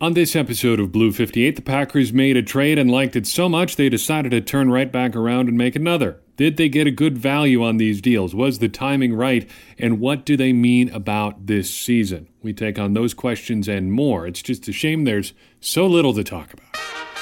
On this episode of Blue 58, the Packers made a trade and liked it so much they decided to turn right back around and make another. Did they get a good value on these deals? Was the timing right? And what do they mean about this season? We take on those questions and more. It's just a shame there's so little to talk about.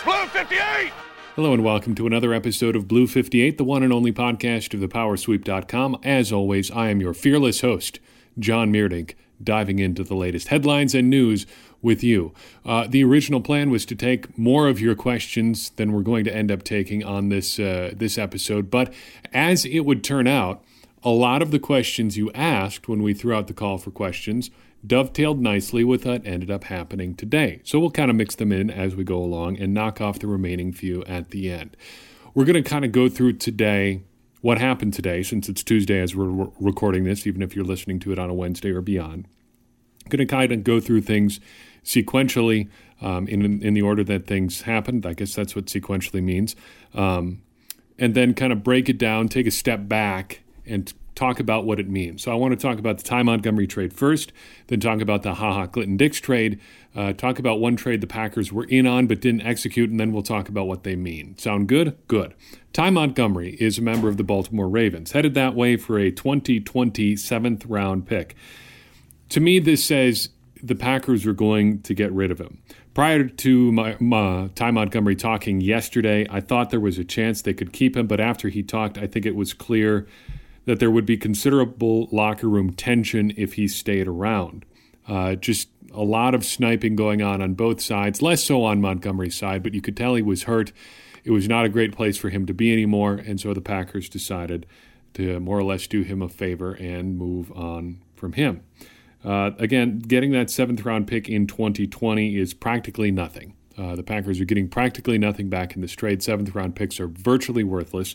Blue 58! Hello and welcome to another episode of Blue 58, the one and only podcast of thepowersweep.com. As always, I am your fearless host, John Meerdink, diving into the latest headlines and news with you. Uh, the original plan was to take more of your questions than we're going to end up taking on this uh, this episode, but as it would turn out, a lot of the questions you asked when we threw out the call for questions dovetailed nicely with what ended up happening today. So we'll kind of mix them in as we go along and knock off the remaining few at the end. We're going to kind of go through today what happened today, since it's Tuesday as we're recording this, even if you're listening to it on a Wednesday or beyond. going to kind of go through things sequentially um, in in the order that things happened. I guess that's what sequentially means. Um, and then kind of break it down, take a step back, and talk about what it means. So I want to talk about the Ty Montgomery trade first, then talk about the Ha Ha Clinton Dix trade, uh, talk about one trade the Packers were in on but didn't execute, and then we'll talk about what they mean. Sound good? Good. Ty Montgomery is a member of the Baltimore Ravens, headed that way for a 2020 seventh round pick. To me, this says the Packers were going to get rid of him. Prior to my, my, Ty Montgomery talking yesterday, I thought there was a chance they could keep him, but after he talked, I think it was clear that there would be considerable locker room tension if he stayed around. Uh, just a lot of sniping going on on both sides, less so on Montgomery's side, but you could tell he was hurt. It was not a great place for him to be anymore, and so the Packers decided to more or less do him a favor and move on from him. Uh, again, getting that seventh round pick in 2020 is practically nothing. Uh, the Packers are getting practically nothing back in this trade. Seventh round picks are virtually worthless.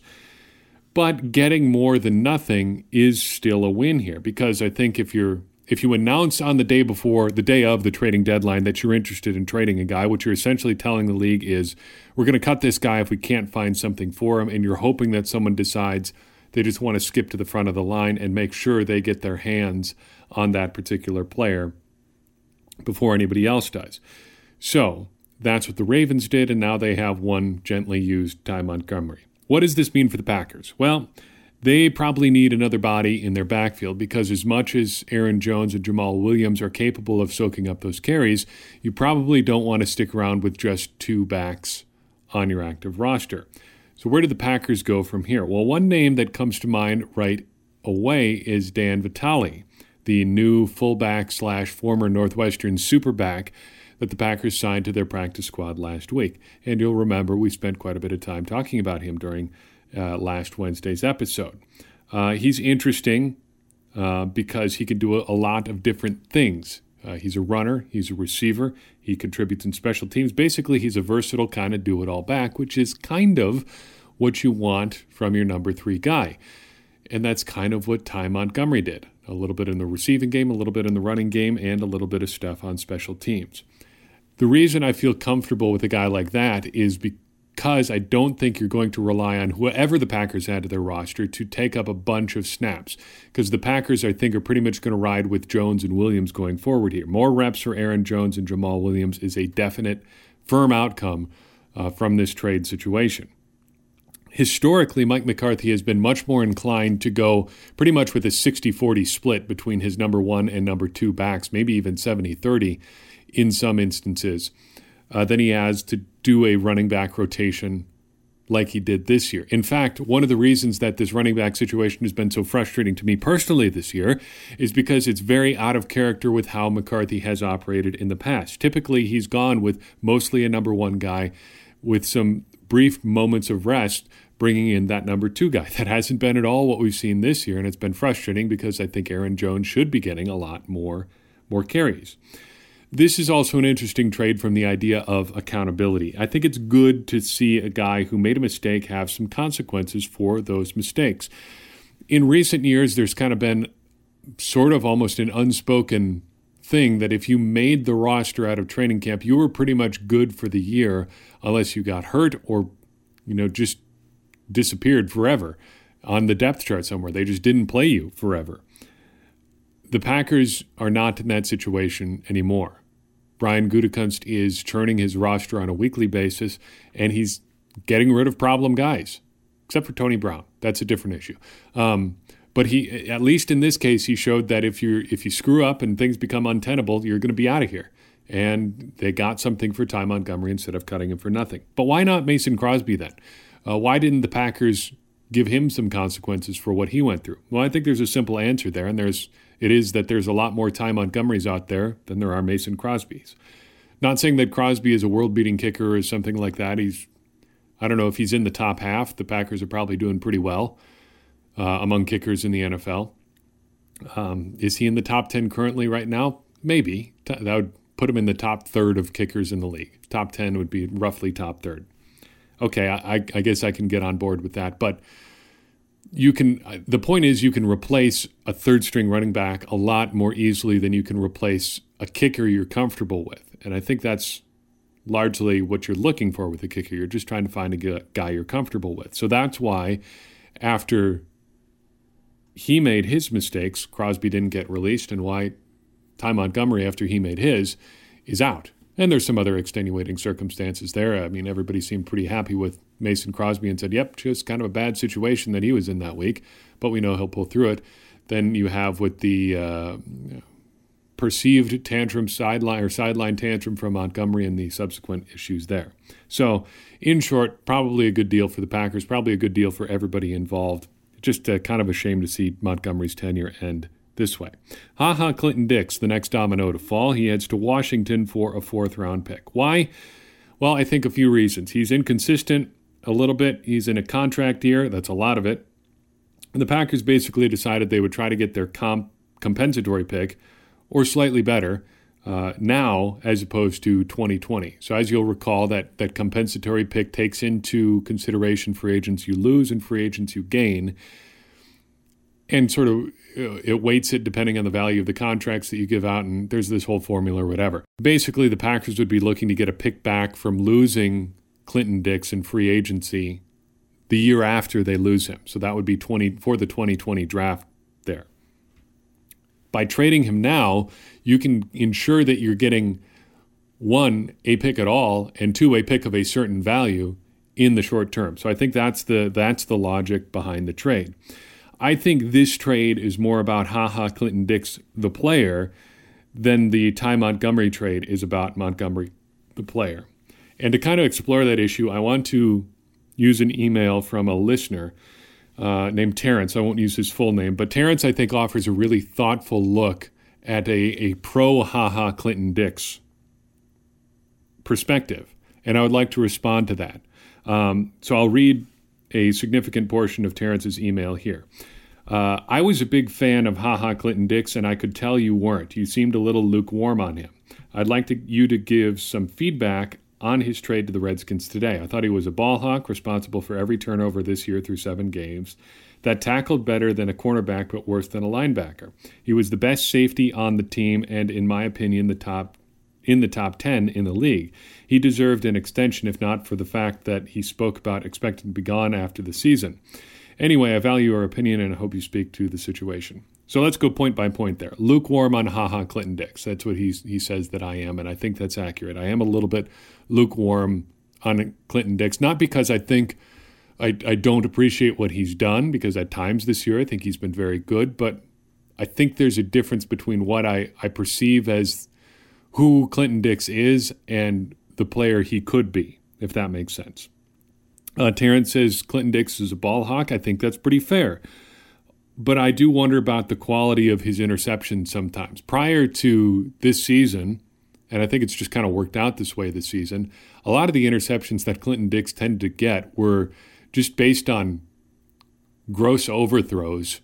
But getting more than nothing is still a win here because I think if you're if you announce on the day before, the day of the trading deadline, that you're interested in trading a guy, what you're essentially telling the league is, we're going to cut this guy if we can't find something for him, and you're hoping that someone decides they just want to skip to the front of the line and make sure they get their hands on that particular player before anybody else does. So that's what the Ravens did, and now they have one gently used Ty Montgomery. What does this mean for the Packers? Well, they probably need another body in their backfield because, as much as Aaron Jones and Jamaal Williams are capable of soaking up those carries, you probably don't want to stick around with just two backs on your active roster. So, where do the Packers go from here? Well, one name that comes to mind right away is Dan Vitale the new fullback slash former Northwestern superback that the Packers signed to their practice squad last week. And you'll remember we spent quite a bit of time talking about him during uh, last Wednesday's episode. Uh, he's interesting uh, because he can do a, a, lot of different things. Uh, he's a runner, he's a receiver, he contributes in special teams. Basically, he's a versatile kind of do it all back, which is kind of what you want from your number three guy. And that's kind of what Ty Montgomery did a little bit in the receiving game, a little bit in the running game, and a little bit of stuff on special teams. The reason I feel comfortable with a guy like that is because I don't think you're going to rely on whoever the Packers add to their roster to take up a bunch of snaps. Because the Packers, I think, are pretty much going to ride with Jones and Williams going forward here. More reps for Aaron Jones and Jamaal Williams is a definite, firm outcome uh, from this trade situation historically, Mike McCarthy has been much more inclined to go pretty much with a 60 40 split between his number one and number two backs, maybe even 70 30 in some instances, uh, than he has to do a running back rotation like he did this year. In fact, one of the reasons that this running back situation has been so frustrating to me personally this year is because it's very out of character with how McCarthy has operated in the past. Typically, he's gone with mostly a number one guy with some brief moments of rest bringing in that number two guy. That hasn't been at all what we've seen this year, and it's been frustrating because I think Aaron Jones should be getting a lot more more carries. This is also an interesting trade from the idea of accountability. I think it's good to see a guy who made a mistake have some consequences for those mistakes. In recent years, there's kind of been sort of almost an unspoken thing that if you made the roster out of training camp, you were pretty much good for the year unless you got hurt or, you know, just disappeared forever on the depth chart somewhere. They just didn't play you forever. The Packers are not in that situation anymore. Brian Gutekunst is churning his roster on a weekly basis, and he's getting rid of problem guys, except for Tony Brown. That's a different issue. Um, but he, at least in this case, he showed that if you if you screw up and things become untenable, you're going to be out of here. And they got something for Ty Montgomery instead of cutting him for nothing. But why not Mason Crosby then? Uh, why didn't the Packers give him some consequences for what he went through? Well, I think there's a simple answer there, and there's it is that there's a lot more Ty Montgomerys out there than there are Mason Crosbys. Not saying that Crosby is a world-beating kicker or something like that. He's I don't know if he's in the top half. The Packers are probably doing pretty well uh, among kickers in the NFL. Um, is he in the top 10 currently right now? Maybe. That would put him in the top third of kickers in the league. Top 10 would be roughly top third. Okay, I, I guess I can get on board with that. But you can, uh, the point is, you can replace a third string running back a lot more easily than you can replace a kicker you're comfortable with. And I think that's largely what you're looking for with a kicker. You're just trying to find a guy you're comfortable with. So that's why after he made his mistakes, Crosby didn't get released, and why Ty Montgomery, after he made his, is out. And there's some other extenuating circumstances there. I mean, everybody seemed pretty happy with Mason Crosby and said, yep, just kind of a bad situation that he was in that week, but we know he'll pull through it. Then you have with the uh, perceived tantrum sideline or sideline tantrum from Montgomery and the subsequent issues there. So, in short, probably a good deal for the Packers, probably a good deal for everybody involved just uh, kind of a shame to see Montgomery's tenure end this way. Ha ha, Clinton Dix, the next domino to fall. He heads to Washington for a fourth round pick. Why? Well, I think a few reasons. He's inconsistent a little bit. He's in a contract year. That's a lot of it. And the Packers basically decided they would try to get their comp- compensatory pick, or slightly better, uh, now as opposed to 2020. So as you'll recall, that that compensatory pick takes into consideration free agents you lose and free agents you gain, and sort of Uh, it weights it depending on the value of the contracts that you give out, and there's this whole formula or whatever. Basically, the Packers would be looking to get a pick back from losing Clinton Dix in free agency the year after they lose him. So that would be 20 for the 2020 draft there. By trading him now, you can ensure that you're getting one, a pick at all, and two, a pick of a certain value in the short term. So I think that's the that's the logic behind the trade. I think this trade is more about haha Clinton Dix the player than the Ty Montgomery trade is about Montgomery the player. And to kind of explore that issue, I want to use an email from a listener uh, named Terrence. I won't use his full name, but Terrence, I think, offers a really thoughtful look at a, a pro haha Clinton Dix perspective. And I would like to respond to that. Um, so I'll read a significant portion of Terrence's email here. Uh, I was a big fan of haha Clinton Dix, and I could tell you weren't. You seemed a little lukewarm on him. I'd like to, you to give some feedback on his trade to the Redskins today. I thought he was a ball hawk, responsible for every turnover this year through seven games that tackled better than a cornerback but worse than a linebacker. He was the best safety on the team and in my opinion the top in the top 10 in the league. He deserved an extension if not for the fact that he spoke about expecting to be gone after the season. Anyway, I value your opinion and I hope you speak to the situation. So let's go point by point there. Lukewarm on haha Clinton Dix. That's what he's, he says that I am, and I think that's accurate. I am a little bit lukewarm on Clinton Dix, not because I think – I, I don't appreciate what he's done because at times this year I think he's been very good, but I think there's a difference between what I, I perceive as who Clinton Dix is and the player he could be, if that makes sense. Uh, Terrence says Clinton Dix is a ball hawk. I think that's pretty fair. But I do wonder about the quality of his interceptions sometimes. Prior to this season, and I think it's just kind of worked out this way this season, a lot of the interceptions that Clinton Dix tended to get were just based on gross overthrows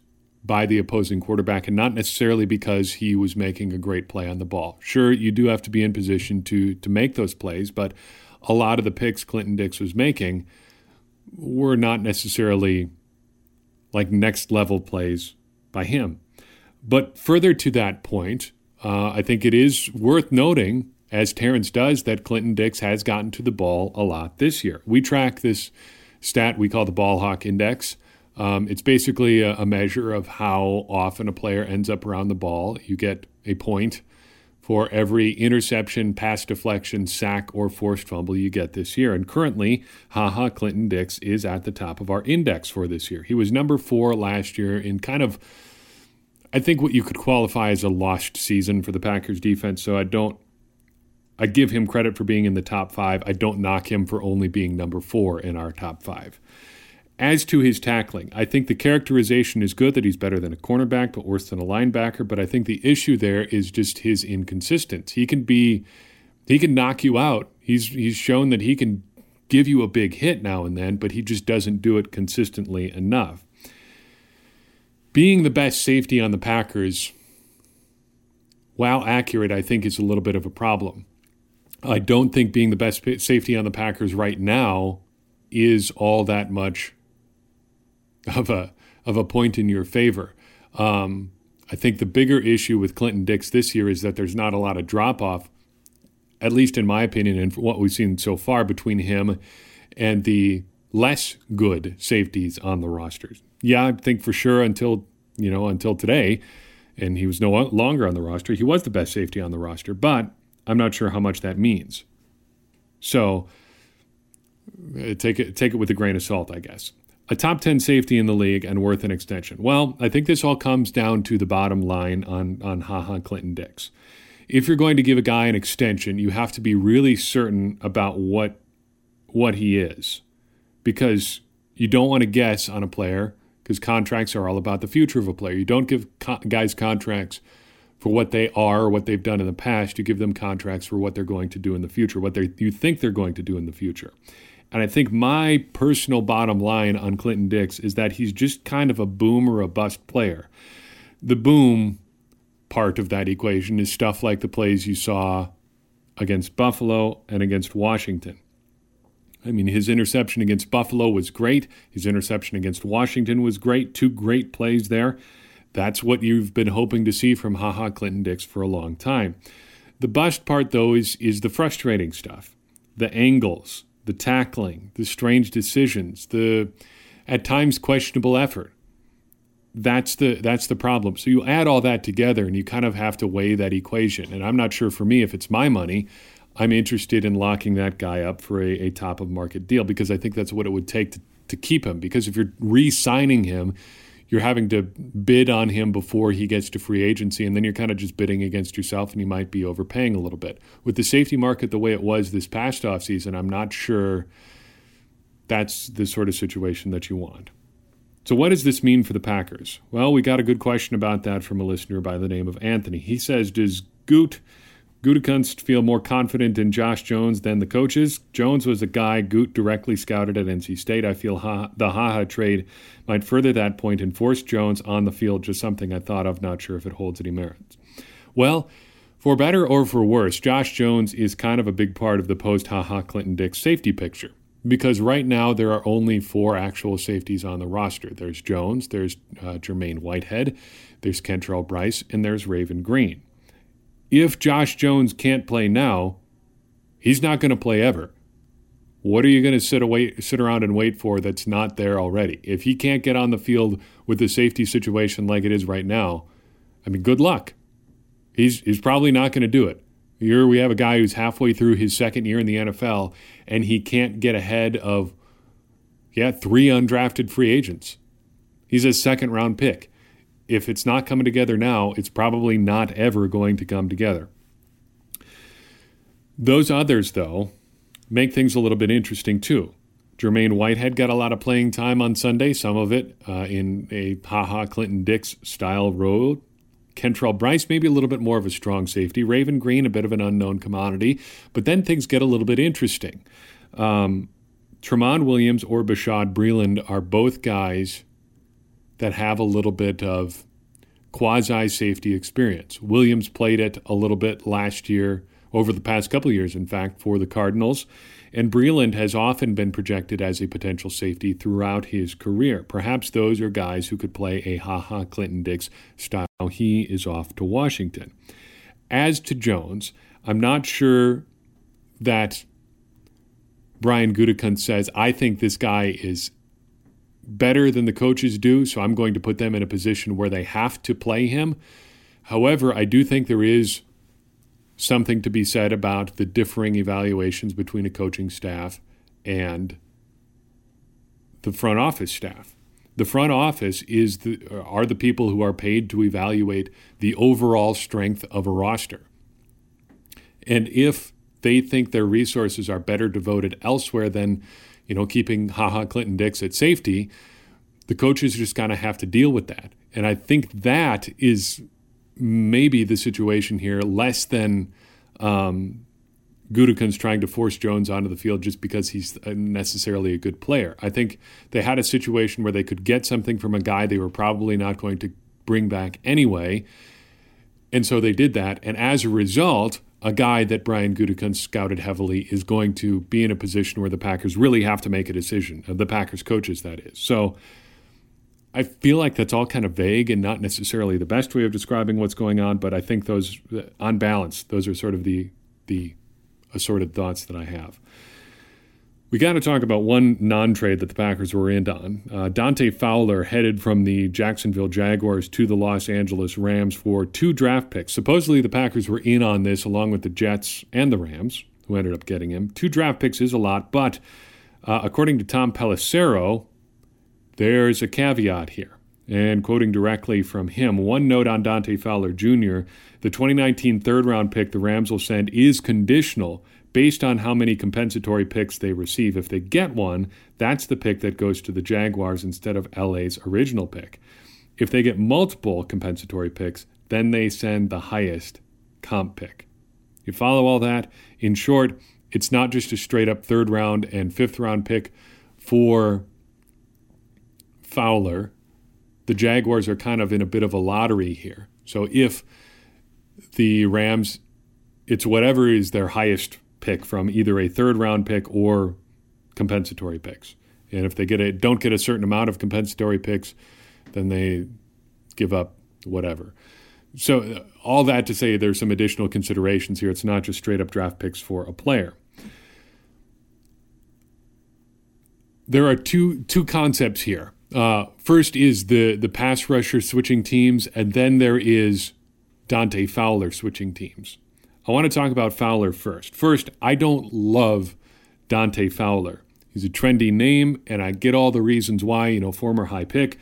by the opposing quarterback and not necessarily because he was making a great play on the ball. Sure, you do have to be in position to to make those plays, but a lot of the picks Clinton Dix was making were not necessarily like next level plays by him. But further to that point, uh, I think it is worth noting, as Terrence does, that Clinton Dix has gotten to the ball a lot this year. We track this stat we call the ball hawk index. Um, it's basically a, a, measure of how often a player ends up around the ball. You get a point for every interception, pass deflection, sack, or forced fumble you get this year. And currently, haha, Clinton Dix is at the top of our index for this year. He was number four last year in kind of, I think, what you could qualify as a lost season for the Packers defense. So I don't, I give him credit for being in the top five. I don't knock him for only being number four in our top five. As to his tackling, I think the characterization is good that he's better than a cornerback, but worse than a linebacker. But I think the issue there is just his inconsistency. He can be, he can knock you out. He's he's shown that he can give you a big hit now and then, but he just doesn't do it consistently enough. Being the best safety on the Packers, while accurate, I think is a little bit of a problem. I don't think being the best safety on the Packers right now is all that much of a of a point in your favor. Um, I think the bigger issue with Clinton Dix this year is that there's not a lot of drop off, at least in my opinion, and what we've seen so far between him and the less good safeties on the rosters. Yeah, I think for sure until you know until today, and he was no longer on the roster. He was the best safety on the roster, but I'm not sure how much that means. So uh, take it take it with a grain of salt, I guess a top 10 safety in the league and worth an extension? Well, I think this all comes down to the bottom line on, on HaHa Clinton Dix. If you're going to give a guy an extension, you have to be really certain about what what he is. Because you don't want to guess on a player because contracts are all about the future of a player. You don't give co- guys contracts for what they are or what they've done in the past. You give them contracts for what they're going to do in the future, what they you think they're going to do in the future. And I think my personal bottom line on Clinton Dix is that he's just kind of a boom or a bust player. The boom part of that equation is stuff like the plays you saw against Buffalo and against Washington. I mean, his interception against Buffalo was great. His interception against Washington was great. Two great plays there. That's what you've been hoping to see from HaHa Clinton Dix for a long time. The bust part, though, is, is the frustrating stuff the angles, the tackling, the strange decisions, the at times questionable effort. That's the that's the problem. So you add all that together and you kind of have to weigh that equation. And I'm not sure for me if it's my money, I'm interested in locking that guy up for a, a top of market deal because I think that's what it would take to, to keep him. Because if you're re-signing him, you're having to bid on him before he gets to free agency, and then you're kind of just bidding against yourself, and you might be overpaying a little bit. With the safety market the way it was this past offseason, I'm not sure that's the sort of situation that you want. So, what does this mean for the Packers? Well, we got a good question about that from a listener by the name of Anthony. He says, Does Goot Gutekunst feel more confident in Josh Jones than the coaches. Jones was a guy Goot directly scouted at NC State. I feel ha- the Haha trade might further that point and force Jones on the field, just something I thought of, not sure if it holds any merits. Well, for better or for worse, Josh Jones is kind of a big part of the post Haha Clinton Dix safety picture because right now there are only four actual safeties on the roster. There's Jones, there's uh, Jermaine Whitehead, there's Kentrell Brice, and there's Raven Greene if Josh Jones can't play now, he's not going to play ever. What are you going to sit away, sit around and wait for that's not there already? If he can't get on the field with the safety situation like it is right now, I mean, good luck. He's he's probably not going to do it. Here we have a guy who's halfway through his second year in the NFL, and he can't get ahead of yeah three undrafted free agents. He's a second round pick if it's not coming together now, it's probably not ever going to come together. Those others, though, make things a little bit interesting too. Jermaine Whitehead got a lot of playing time on Sunday, some of it uh, in a haha Clinton Dix style role. Kentrell Brice, maybe a little bit more of a strong safety. Raven Greene, a bit of an unknown commodity. But then things get a little bit interesting. Um, Tramon Williams or Bashaud Breeland are both guys that have a little bit of quasi safety experience. Williams played it a little bit last year, over the past couple years, in fact, for the Cardinals. And Breeland has often been projected as a potential safety throughout his career. Perhaps those are guys who could play a ha ha Clinton Dix style. He is off to Washington. As to Jones, I'm not sure that Brian Gutekunst says, I think this guy is better than the coaches do, so I'm going to put them in a position where they have to play him. However, I do think there is something to be said about the differing evaluations between a coaching staff and the front office staff. The front office is the, are the people who are paid to evaluate the overall strength of a roster. And if they think their resources are better devoted elsewhere than, you know, keeping Ha Ha Clinton Dix at safety, the coaches just kind of have to deal with that. And I think that is maybe the situation here, less than um, Gutekunst trying to force Jones onto the field just because he's necessarily a good player. I think they had a situation where they could get something from a guy they were probably not going to bring back anyway. And so they did that. And as a result, a guy that Brian Gutekunst scouted heavily is going to be in a position where the Packers really have to make a decision. Uh, the Packers coaches, that is. So I feel like that's all kind of vague and not necessarily the best way of describing what's going on. But I think those, uh, on balance, those are sort of the the assorted thoughts that I have. We got to talk about one non trade that the Packers were in on. Uh, Dante Fowler headed from the Jacksonville Jaguars to the Los Angeles Rams for two draft picks. Supposedly, the Packers were in on this along with the Jets and the Rams, who ended up getting him. Two draft picks is a lot, but uh, according to Tom Pelissero, there's a caveat here. And quoting directly from him, one note on Dante Fowler Jr. The 2019 third round pick the Rams will send is conditional based on how many compensatory picks they receive. If they get one, that's the pick that goes to the Jaguars instead of LA's original pick. If they get multiple compensatory picks, then they send the highest comp pick. You follow all that? In short, it's not just a straight up third round and fifth round pick for Fowler. The Jaguars are kind of in a bit of a lottery here. So if the Rams, it's whatever is their highest pick from either a third round pick or compensatory picks. And if they get a don't get a certain amount of compensatory picks, then they give up whatever. So uh, all that to say there's some additional considerations here. It's not just straight up draft picks for a player. There are two two concepts here. Uh, first is the the pass rusher switching teams, and then there is Dante Fowler switching teams. I want to talk about Fowler first. First, I don't love Dante Fowler. He's a trendy name, and I get all the reasons why, you know, former high pick.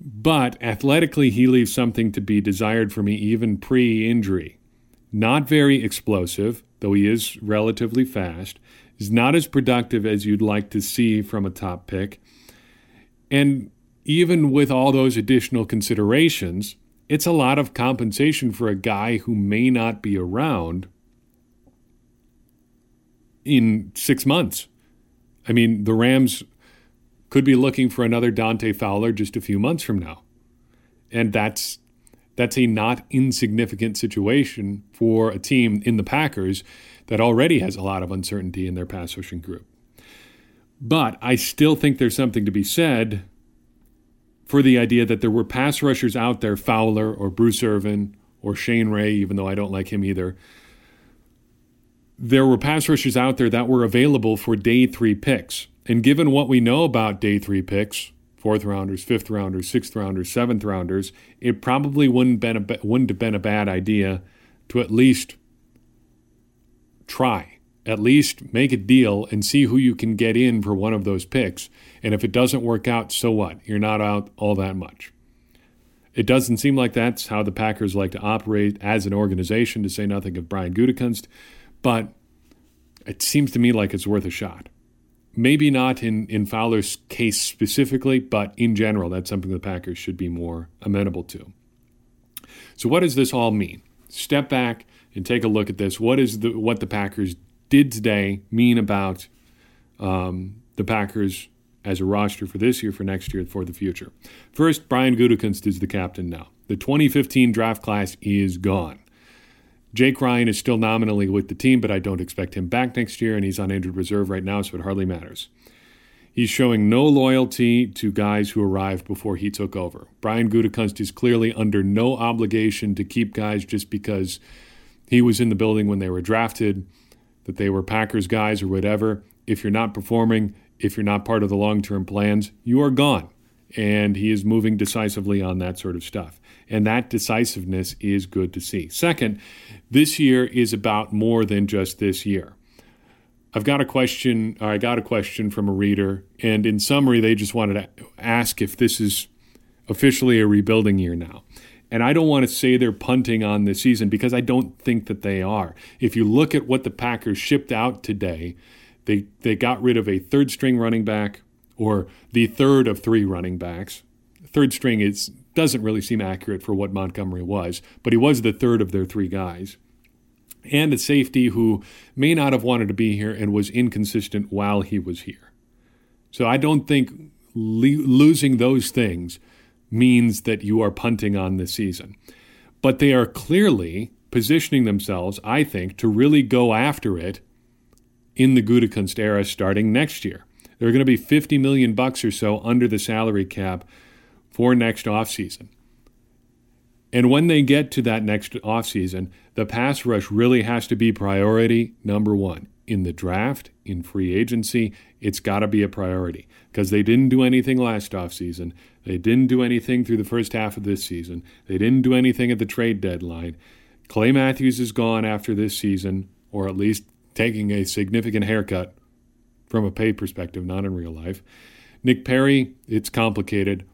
But athletically, he leaves something to be desired for me even pre injury. Not very explosive, though he is relatively fast. Is not as productive as you'd like to see from a top pick. And even with all those additional considerations, it's a lot of compensation for a guy who may not be around in six months. I mean, the Rams could be looking for another Dante Fowler just a few months from now. And that's that's a not insignificant situation for a team in the Packers that already has a lot of uncertainty in their pass rushing group. But I still think there's something to be said for the idea that there were pass rushers out there, Fowler or Bruce Irvin or Shane Ray, even though I don't like him either. There were pass rushers out there that were available for day three picks. And given what we know about day three picks, fourth rounders, fifth rounders, sixth rounders, seventh rounders, it probably wouldn't, been a, wouldn't have been a bad idea to at least try at least make a deal and see who you can get in for one of those picks. And if it doesn't work out, so what? You're not out all that much. It doesn't seem like that's how the Packers like to operate as an organization, to say nothing of Brian Gutekunst, but it seems to me like it's worth a shot. Maybe not in, in Fowler's case specifically, but in general, that's something the Packers should be more amenable to. So, what does this all mean? Step back and take a look at this. What is the what the Packers did today mean about um, the Packers as a roster for this year, for next year, for the future? First, Brian Gutekunst is the captain now. The 2015 draft class is gone. Jake Ryan is still nominally with the team, but I don't expect him back next year, and he's on injured reserve right now, so it hardly matters. He's showing no loyalty to guys who arrived before he took over. Brian Gutekunst is clearly under no obligation to keep guys just because he was in the building when they were drafted that they were Packers guys or whatever, if you're not performing, if you're not part of the long term plans, you are gone. and he is moving decisively on that sort of stuff. And that decisiveness is good to see. Second, this year is about more than just this year. I've got a question, I got a question from a reader, and in summary, they just wanted to ask if this is officially a rebuilding year now. And I don't want to say they're punting on the season because I don't think that they are. If you look at what the Packers shipped out today, they, they got rid of a third string running back or the third of three running backs. Third string is doesn't really seem accurate for what Montgomery was, but he was the third of their three guys. And a safety who may not have wanted to be here and was inconsistent while he was here. So I don't think le- losing those things means that you are punting on the season. But they are clearly positioning themselves, I think, to really go after it in the Gutekunst era starting next year. There are going to be 50 million bucks or so under the salary cap for next offseason. And when they get to that next offseason, the pass rush really has to be priority number one. In the draft, in free agency, it's got to be a priority because they didn't do anything last offseason. They didn't do anything through the first half of this season. They didn't do anything at the trade deadline. Clay Matthews is gone after this season, or at least taking a significant haircut from a pay perspective, not in real life. Nick Perry, it's complicated.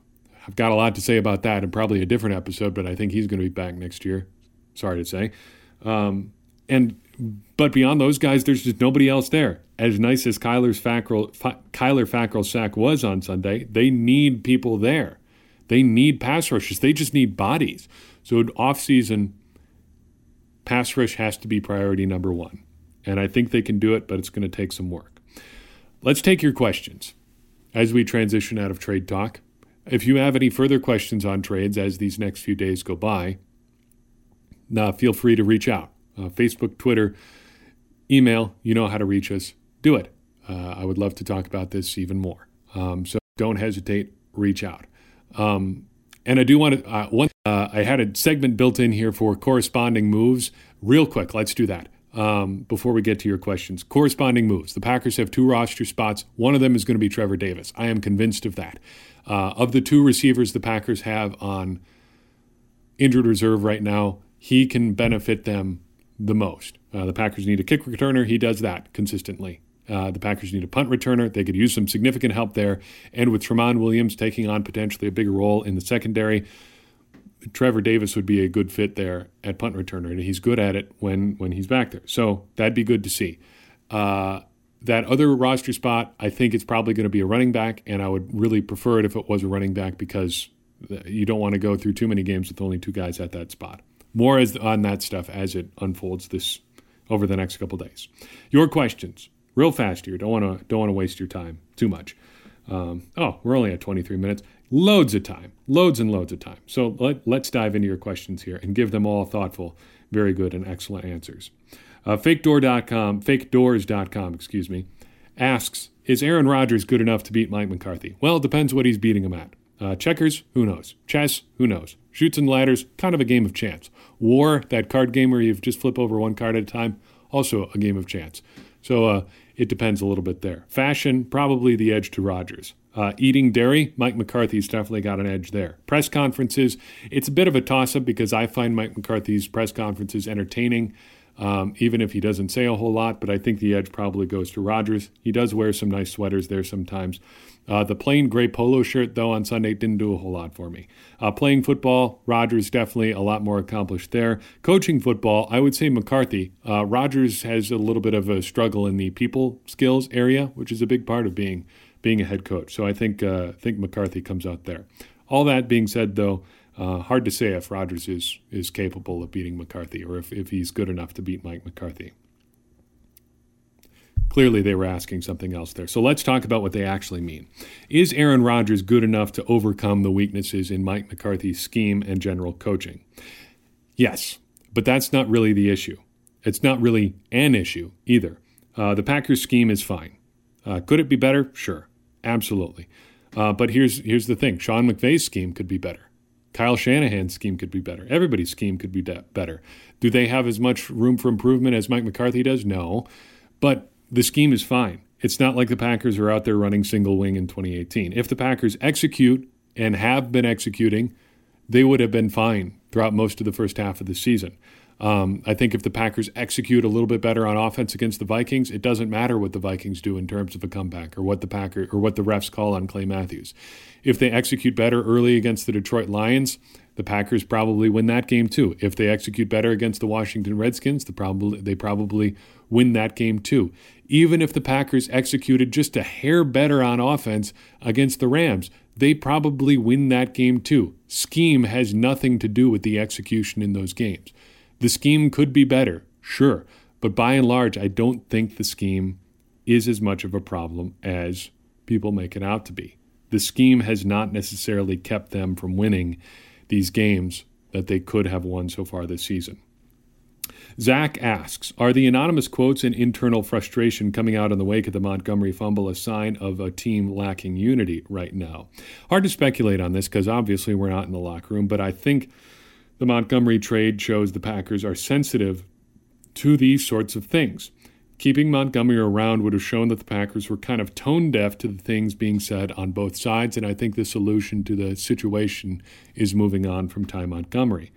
I've got a lot to say about that and probably a different episode, but I think he's going to be back next year. Sorry to say. Um, and but beyond those guys, there's just nobody else there. As nice as Kyler's Fackrell, Kyler Fackrell's sack was on Sunday, they need people there. They need pass rushes. They just need bodies. So off season, pass rush has to be priority number one. And I think they can do it, but it's going to take some work. Let's take your questions as we transition out of trade talk. If you have any further questions on trades as these next few days go by, uh, feel free to reach out. Uh, Facebook, Twitter, email, you know how to reach us. Do it. Uh, I would love to talk about this even more. Um, so don't hesitate, reach out. Um, and I do want to, uh, one, uh, I had a segment built in here for corresponding moves. Real quick, let's do that um, before we get to your questions. Corresponding moves. The Packers have two roster spots. One of them is going to be Trevor Davis. I am convinced of that. Uh, of the two receivers the Packers have on injured reserve right now, he can benefit them the most. Uh, the Packers need a kick returner. He does that consistently. Uh, the Packers need a punt returner. They could use some significant help there. And with Tramon Williams taking on potentially a bigger role in the secondary, Trevor Davis would be a good fit there at punt returner, and he's good at it when when he's back there. So that'd be good to see. Uh, that other roster spot, I think it's probably going to be a running back, and I would really prefer it if it was a running back because you don't want to go through too many games with only two guys at that spot. More as on that stuff as it unfolds this over the next couple days. Your questions, real fast here. Don't want to don't want to waste your time too much. Um, oh, we're only at 23 minutes. Loads of time, loads and loads of time. So let, let's dive into your questions here and give them all thoughtful, very good, and excellent answers. Uh, fakedoor.com, fakedoors.com, excuse me, asks Is Aaron Rodgers good enough to beat Mike McCarthy? Well, it depends what he's beating him at. Uh, checkers, who knows? Chess, who knows? Chutes and ladders, kind of a game of chance. War, that card game where you just flip over one card at a time, also a game of chance. So uh, it depends a little bit there. Fashion, probably the edge to Rodgers. Uh, eating dairy, Mike McCarthy's definitely got an edge there. Press conferences, it's a bit of a toss up because I find Mike McCarthy's press conferences entertaining, um, even if he doesn't say a whole lot. But I think the edge probably goes to Rodgers. He does wear some nice sweaters there sometimes. Uh, the plain gray polo shirt, though, on Sunday didn't do a whole lot for me. Uh, playing football, Rodgers definitely a lot more accomplished there. Coaching football, I would say McCarthy. Uh, Rodgers has a little bit of a struggle in the people skills area, which is a big part of being being a head coach. So I think uh, think McCarthy comes out there. All that being said, though, uh, hard to say if Rodgers is is capable of beating McCarthy or if, if he's good enough to beat Mike McCarthy. Clearly, they were asking something else there. So let's talk about what they actually mean. Is Aaron Rodgers good enough to overcome the weaknesses in Mike McCarthy's scheme and general coaching? Yes, but that's not really the issue. It's not really an issue either. Uh, the Packers' scheme is fine. Uh, could it be better? Sure. Absolutely. Uh, but here's here's the thing: Sean McVay's scheme could be better. Kyle Shanahan's scheme could be better. Everybody's scheme could be de- better. Do they have as much room for improvement as Mike McCarthy does? No, but the scheme is fine. It's not like the Packers are out there running single wing in 2018. If the Packers execute and have been executing, they would have been fine throughout most of the first half of the season. Um, I think if the Packers execute a little bit better on offense against the Vikings, it doesn't matter what the Vikings do in terms of a comeback or what the Packer or what the refs call on Clay Matthews. If they execute better early against the Detroit Lions, the Packers probably win that game too. If they execute better against the Washington Redskins, the probably they probably win that game too. Even if the Packers executed just a hair better on offense against the Rams, they probably win that game too. Scheme has nothing to do with the execution in those games. The scheme could be better, sure, but by and large, I don't think the scheme is as much of a problem as people make it out to be. The scheme has not necessarily kept them from winning these games that they could have won so far this season. Zach asks Are the anonymous quotes and internal frustration coming out in the wake of the Montgomery fumble a sign of a team lacking unity right now? Hard to speculate on this because obviously we're not in the locker room, but I think the Montgomery trade shows the Packers are sensitive to these sorts of things. Keeping Montgomery around would have shown that the Packers were kind of tone deaf to the things being said on both sides, and I think the solution to the situation is moving on from Ty Montgomery.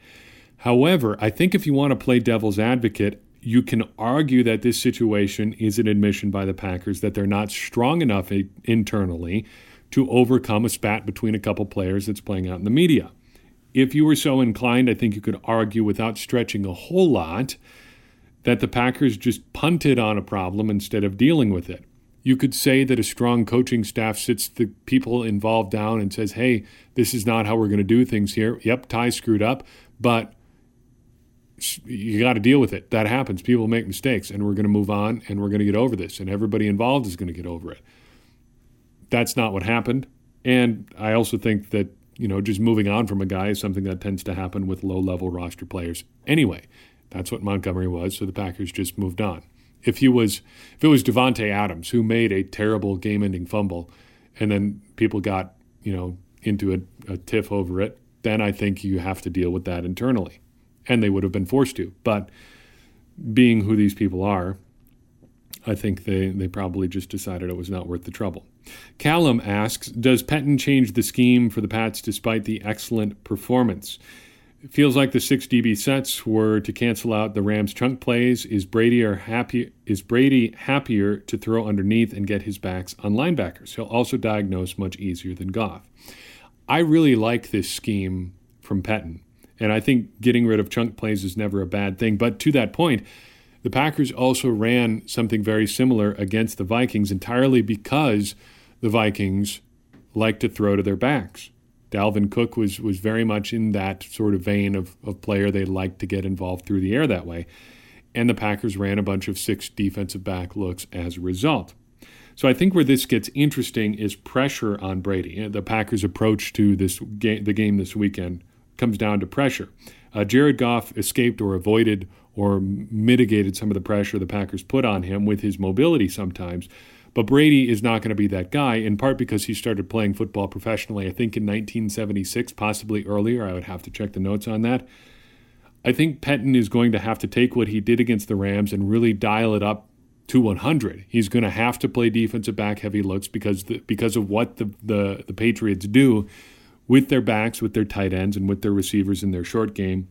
However, I think if you want to play devil's advocate, you can argue that this situation is an admission by the Packers that they're not strong enough internally to overcome a spat between a couple players that's playing out in the media. If you were so inclined, I think you could argue without stretching a whole lot that the Packers just punted on a problem instead of dealing with it. You could say that a strong coaching staff sits the people involved down and says, hey, this is not how we're going to do things here. Yep, Ty screwed up, but you got to deal with it. That happens. People make mistakes, and we're going to move on and we're going to get over this, and everybody involved is going to get over it. That's not what happened. And I also think that you know, just moving on from a guy is something that tends to happen with low level roster players. Anyway, that's what Montgomery was, so the Packers just moved on. If he was if it was Davante Adams who made a terrible game ending fumble and then people got, you know, into a, a tiff over it, then I think you have to deal with that internally. And they would have been forced to. But being who these people are, I think they, they probably just decided it was not worth the trouble. Callum asks Does Pettine change the scheme for the Pats despite the excellent performance? It feels like the six DB sets were to cancel out the Rams' chunk plays. Is Brady or happy? Is Brady happier to throw underneath and get his backs on linebackers? He'll also diagnose much easier than Goff. I really like this scheme from Pettine, and I think getting rid of chunk plays is never a bad thing. But to that point, the Packers also ran something very similar against the Vikings entirely because the Vikings like to throw to their backs. Dalvin Cook was was very much in that sort of vein of, of player they like to get involved through the air that way. And the Packers ran a bunch of six defensive back looks as a result. So I think where this gets interesting is pressure on Brady. The Packers' approach to this game, the game this weekend comes down to pressure. Uh, Jared Goff escaped or avoided or mitigated some of the pressure the Packers put on him with his mobility sometimes. But Brady is not going to be that guy, in part because he started playing football professionally, I think in 1976, possibly earlier. I would have to check the notes on that. I think Pettine is going to have to take what he did against the Rams and really dial it up to 100. He's going to have to play defensive back heavy looks because the, because of what the, the, the Patriots do with their backs, with their tight ends, and with their receivers in their short game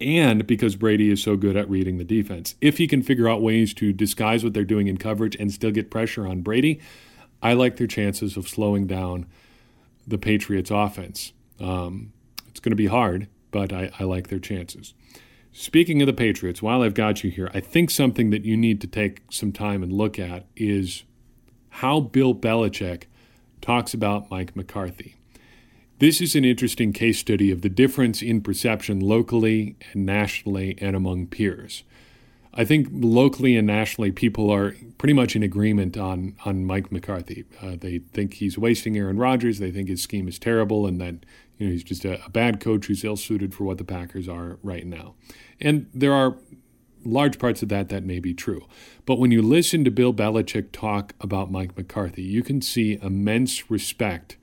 and because Brady is so good at reading the defense. If he can figure out ways to disguise what they're doing in coverage and still get pressure on Brady, I like their chances of slowing down the Patriots' offense. Um, it's going to be hard, but I, I like their chances. Speaking of the Patriots, while I've got you here, I think something that you need to take some time and look at is how Bill Belichick talks about Mike McCarthy. This is an interesting case study of the difference in perception locally and nationally and among peers. I think locally and nationally, people are pretty much in agreement on on Mike McCarthy. Uh, they think he's wasting Aaron Rodgers. They think his scheme is terrible, and that you know he's just a, a bad coach who's ill suited for what the Packers are right now. And there are large parts of that that may be true. But when you listen to Bill Belichick talk about Mike McCarthy, you can see immense respect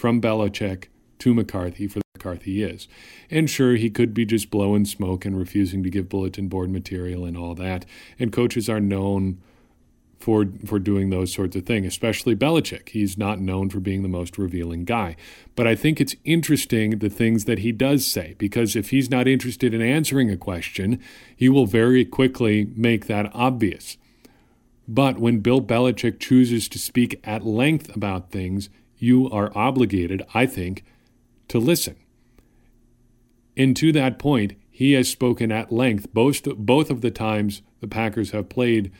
from Belichick to McCarthy for McCarthy is. And sure, he could be just blowing smoke and refusing to give bulletin board material and all that. And coaches are known for for doing those sorts of things, especially Belichick. He's not known for being the most revealing guy. But I think it's interesting the things that he does say because if he's not interested in answering a question, he will very quickly make that obvious. But when Bill Belichick chooses to speak at length about things, you are obligated, I think, to listen. And to that point, he has spoken at length both both of the times the Packers have played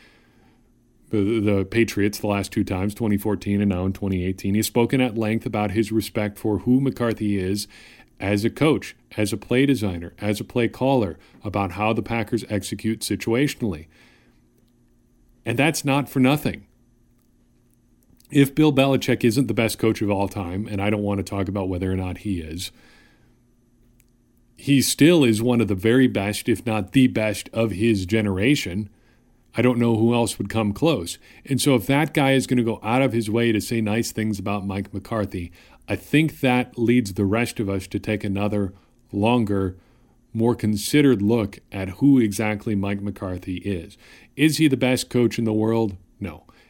the, the Patriots the last two times, 2014 and now in 2018. He's spoken at length about his respect for who McCarthy is as a coach, as a play designer, as a play caller, about how the Packers execute situationally. And that's not for nothing. If Bill Belichick isn't the best coach of all time, and I don't want to talk about whether or not he is, he still is one of the very best, if not the best, of his generation. I don't know who else would come close. And so, if that guy is going to go out of his way to say nice things about Mike McCarthy, I think that leads the rest of us to take another, longer, more considered look at who exactly Mike McCarthy is. Is he the best coach in the world?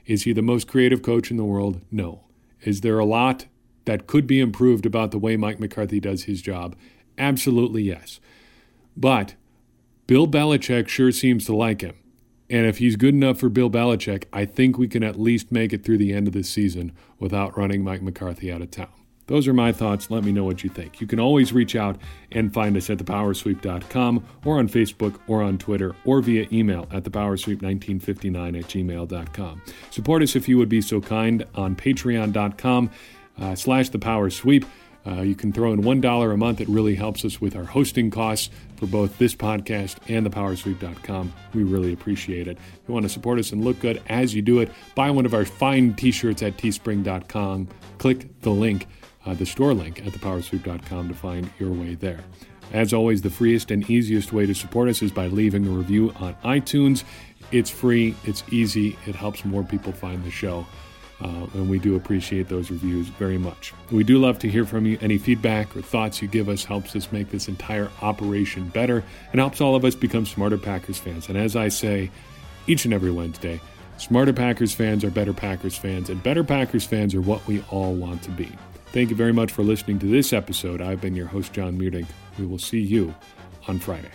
Is he the most creative coach in the world? No. Is there a lot that could be improved about the way Mike McCarthy does his job? Absolutely yes. But Bill Belichick sure seems to like him. And if he's good enough for Bill Belichick, I think we can at least make it through the end of this season without running Mike McCarthy out of town. Those are my thoughts. Let me know what you think. You can always reach out and find us at thepowersweep.com or on Facebook or on Twitter or via email at thepowersweep1959 at gmail.com. Support us if you would be so kind on patreon.com uh, slash thepowersweep. Uh, you can throw in $1 a month. It really helps us with our hosting costs for both this podcast and thepowersweep.com. We really appreciate it. If you want to support us and look good as you do it, buy one of our fine t shirts at teespring.com. Click the link, uh, the store link at thepowersweep.com to find your way there. As always, the freest and easiest way to support us is by leaving a review on iTunes. It's free, it's easy, it helps more people find the show. Uh, and we do appreciate those reviews very much. We do love to hear from you. Any feedback or thoughts you give us helps us make this entire operation better and helps all of us become smarter Packers fans. And as I say each and every Wednesday, smarter Packers fans are better Packers fans, and better Packers fans are what we all want to be. Thank you very much for listening to this episode. I've been your host, Jon Meerdink. We will see you on Friday.